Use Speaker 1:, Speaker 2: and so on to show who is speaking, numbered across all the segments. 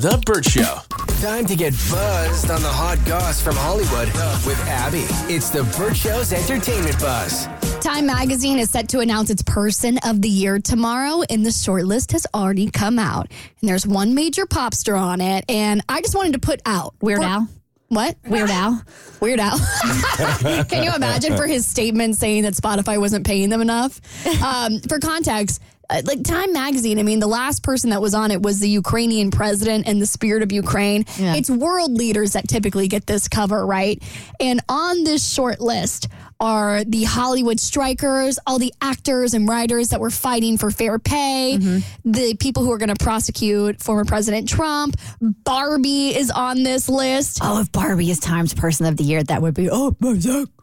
Speaker 1: The Burt Show.
Speaker 2: Time to get buzzed on the hot goss from Hollywood with Abby. It's the Burt Show's entertainment buzz.
Speaker 3: Time magazine is set to announce its person of the year tomorrow, and the shortlist has already come out. And there's one major pop star on it, and I just wanted to put out
Speaker 4: Weird
Speaker 3: for-
Speaker 4: Al.
Speaker 3: What?
Speaker 4: Weird Al.
Speaker 3: Weird Al. Can you imagine for his statement saying that Spotify wasn't paying them enough? Um, for context, Uh, like Time Magazine, I mean, the last person that was on it was the Ukrainian president and the spirit of Ukraine.
Speaker 4: Yeah.
Speaker 3: It's world leaders that typically get this cover, right? And on this short list are the Hollywood strikers, all the actors and writers that were fighting for fair pay, mm-hmm. the people who are going to prosecute former President Trump. Barbie is on this list.
Speaker 4: Oh, if Barbie is Times Person of the Year, that would be oh,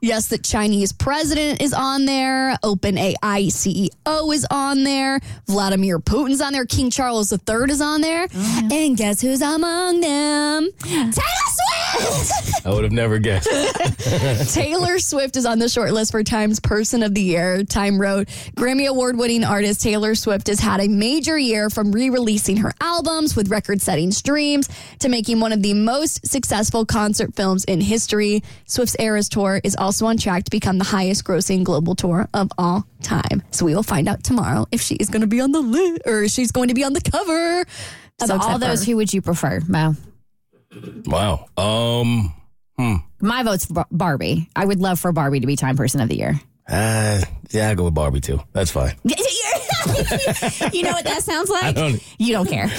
Speaker 3: Yes, the Chinese president is on there. OpenAI CEO is on there. Vladimir Putin's on there. King Charles III is on there. Oh, and guess who's among them? Taylor!
Speaker 1: I would have never guessed.
Speaker 3: Taylor Swift is on the short list for Time's Person of the Year. Time wrote Grammy Award winning artist Taylor Swift has had a major year from re releasing her albums with record setting streams to making one of the most successful concert films in history. Swift's Eras Tour is also on track to become the highest grossing global tour of all time. So we will find out tomorrow if she is going to be on the list or she's going to be on the cover.
Speaker 4: Of
Speaker 3: So
Speaker 4: all those, who would you prefer, Mo?
Speaker 1: Wow. Um.
Speaker 4: My vote's Bar- Barbie. I would love for Barbie to be Time Person of the Year.
Speaker 1: Uh, yeah, I go with Barbie too. That's fine.
Speaker 4: you know what that sounds like?
Speaker 1: don't-
Speaker 4: you don't care.
Speaker 1: And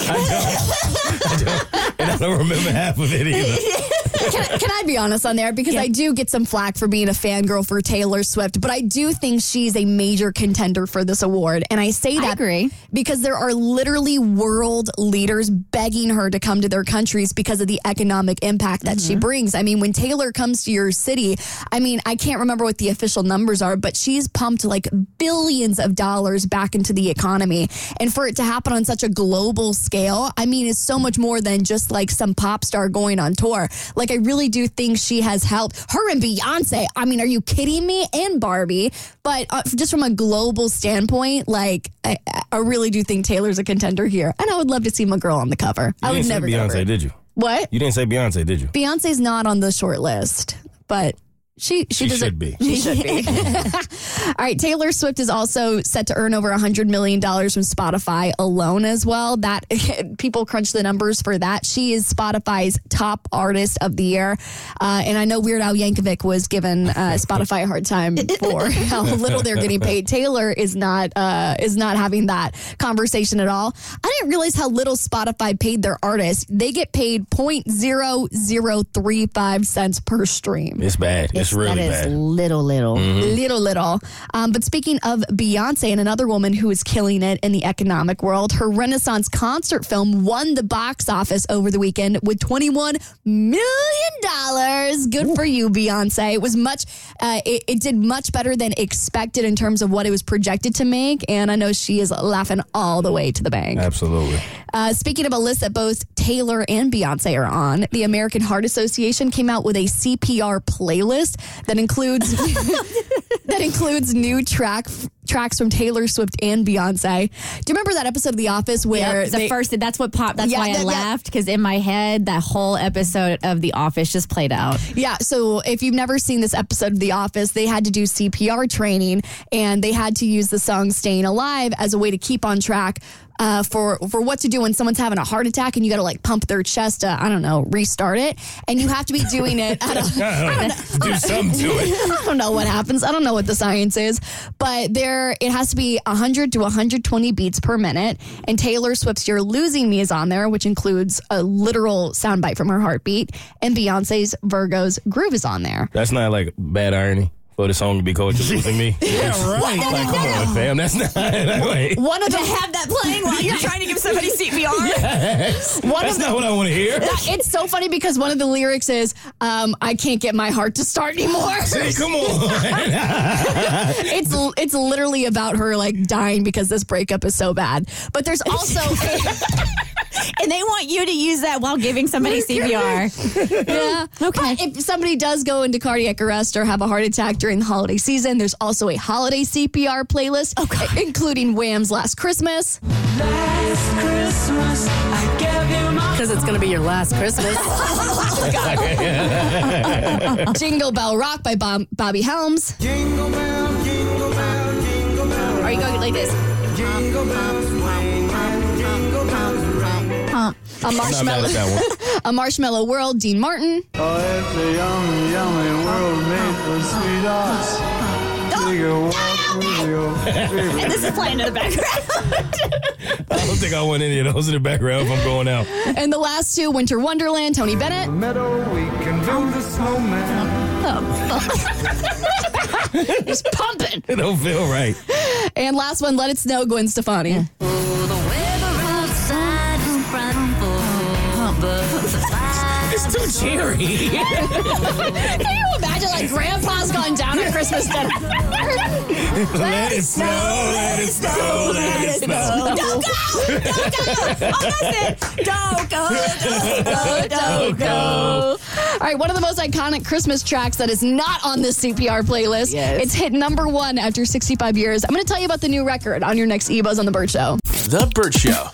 Speaker 1: I don't remember half of it either.
Speaker 3: can, I- can I be honest on there? Because I do get some flack for being a fangirl for Taylor Swift, but I do think she's a major contender for this award. And I say that
Speaker 4: agree.
Speaker 3: because there are literally world leaders begging her to come to their countries because of the economic impact that she mm-hmm. brings. I mean, when Taylor comes to your city, I mean, I can't remember what the official numbers are, but she's pumped like billions of dollars back into the economy. And for it to happen on such a global scale, I mean, it's so much more than just like some pop star going on tour. Like, I really do think she has helped her and Beyonce. I mean, are you kidding me? And Barbie. But uh, just from a global standpoint, like, I, I really do think Taylor's a contender here. And I would love to see my girl on the cover. I
Speaker 1: You
Speaker 3: would
Speaker 1: didn't say
Speaker 3: never
Speaker 1: Beyonce, did you?
Speaker 3: What?
Speaker 1: You didn't say Beyonce, did you?
Speaker 3: Beyonce's not on the short list, but she she,
Speaker 1: She should be.
Speaker 3: She should be. All right, Taylor Swift is also set to earn over hundred million dollars from Spotify alone as well. That people crunch the numbers for that. She is Spotify's top artist of the year, uh, and I know Weird Al Yankovic was given uh, Spotify a hard time for how little they're getting paid. Taylor is not uh, is not having that conversation at all. I didn't realize how little Spotify paid their artists. They get paid point zero zero three five cents per stream.
Speaker 1: It's bad. It's, really
Speaker 4: that is
Speaker 1: bad.
Speaker 4: little, little.
Speaker 3: Little, little. Um, but speaking of Beyonce and another woman who is killing it in the economic world, her Renaissance concert film won the box office over the weekend with $21 million. Good for you, Beyonce. It was much, uh, it, it did much better than expected in terms of what it was projected to make. And I know she is laughing all the way to the bank.
Speaker 1: Absolutely.
Speaker 3: Uh, speaking of a list that both Taylor and Beyonce are on, the American Heart Association came out with a CPR playlist that includes that includes new track tracks from Taylor Swift and Beyonce. Do you remember that episode of The Office where
Speaker 4: Yep, the
Speaker 3: they-
Speaker 4: first that's what popped. That's
Speaker 3: Yeah,
Speaker 4: why
Speaker 3: yeah,
Speaker 4: I
Speaker 3: yeah.
Speaker 4: laughed because in my head that whole episode of The Office just played out.
Speaker 3: Yeah, so if you've never seen this episode of The Office, they had to do CPR training and they had to use the song Staying Alive as a way to keep on track uh, for for what to do when someone's having a heart attack and you got to like pump their chest to I don't know restart it and you have to be doing it at a
Speaker 1: Do something to it.
Speaker 3: I don't know what happens. I don't know what the science is, but there it has to be 100 to 120 beats per minute. And Taylor Swift's "You're Losing Me" is on there, which includes a literal soundbite from her heartbeat. And Beyonce's "Virgo's Groove" is on there.
Speaker 1: That's not like bad irony for the song to be called "You're Losing Me." yeah, right. Like, come on, fam. That's not. Wait.
Speaker 3: One of
Speaker 4: To
Speaker 3: the
Speaker 4: have that playing while you're trying to give somebody CPR.
Speaker 3: one
Speaker 1: That's
Speaker 3: of the,
Speaker 1: not what I want to hear.
Speaker 3: it's so funny because one of the lyrics is, um, "I can't get my heart to start anymore."
Speaker 1: Hey, come on.
Speaker 3: it's it's literally about her like dying because this breakup is so bad. But there's also
Speaker 4: and they want you to use that while giving somebody CPR.
Speaker 3: yeah.
Speaker 4: Okay.
Speaker 3: But if somebody does go into cardiac arrest or have a heart attack during the holiday season, there's also a holiday CPR playlist, okay. including Wham's Last Christmas.
Speaker 5: Last Christmas, I gave you my Because it's going to be your last Christmas.
Speaker 3: Jingle Bell Rock by Bob- Bobby Helms.
Speaker 4: Jingle bell, jingle bell, jingle bell. Are you go like this.
Speaker 3: A
Speaker 1: Not mad
Speaker 3: marshmallow,
Speaker 1: at that one.
Speaker 3: a marshmallow world. Dean Martin.
Speaker 6: Oh, it's a yummy, yummy world made for sweethearts. Take a walk with your favorite.
Speaker 4: And this is playing in the background.
Speaker 1: I don't think I want any of those in the background if I'm going out.
Speaker 3: And the last two, Winter Wonderland. Tony Bennett.
Speaker 6: meadow, we can build a snowman. Oh, oh.
Speaker 3: Just pumping.
Speaker 1: It don't feel right.
Speaker 3: And last one, Let It Snow. Gwen Stefani.
Speaker 1: It's too cheery.
Speaker 3: Can you imagine like grandpa's gone down at Christmas dinner?
Speaker 1: let it snow, let it snow, let it snow.
Speaker 3: Don't go! Don't go! Almost it! Don't go! Don't go! Don't go! All right, one of the most iconic Christmas tracks that is not on this CPR playlist.
Speaker 5: Yes.
Speaker 3: It's hit number one after 65 years. I'm going to tell you about the new record on your next eBuzz on the Burt Show.
Speaker 2: The Burt Show.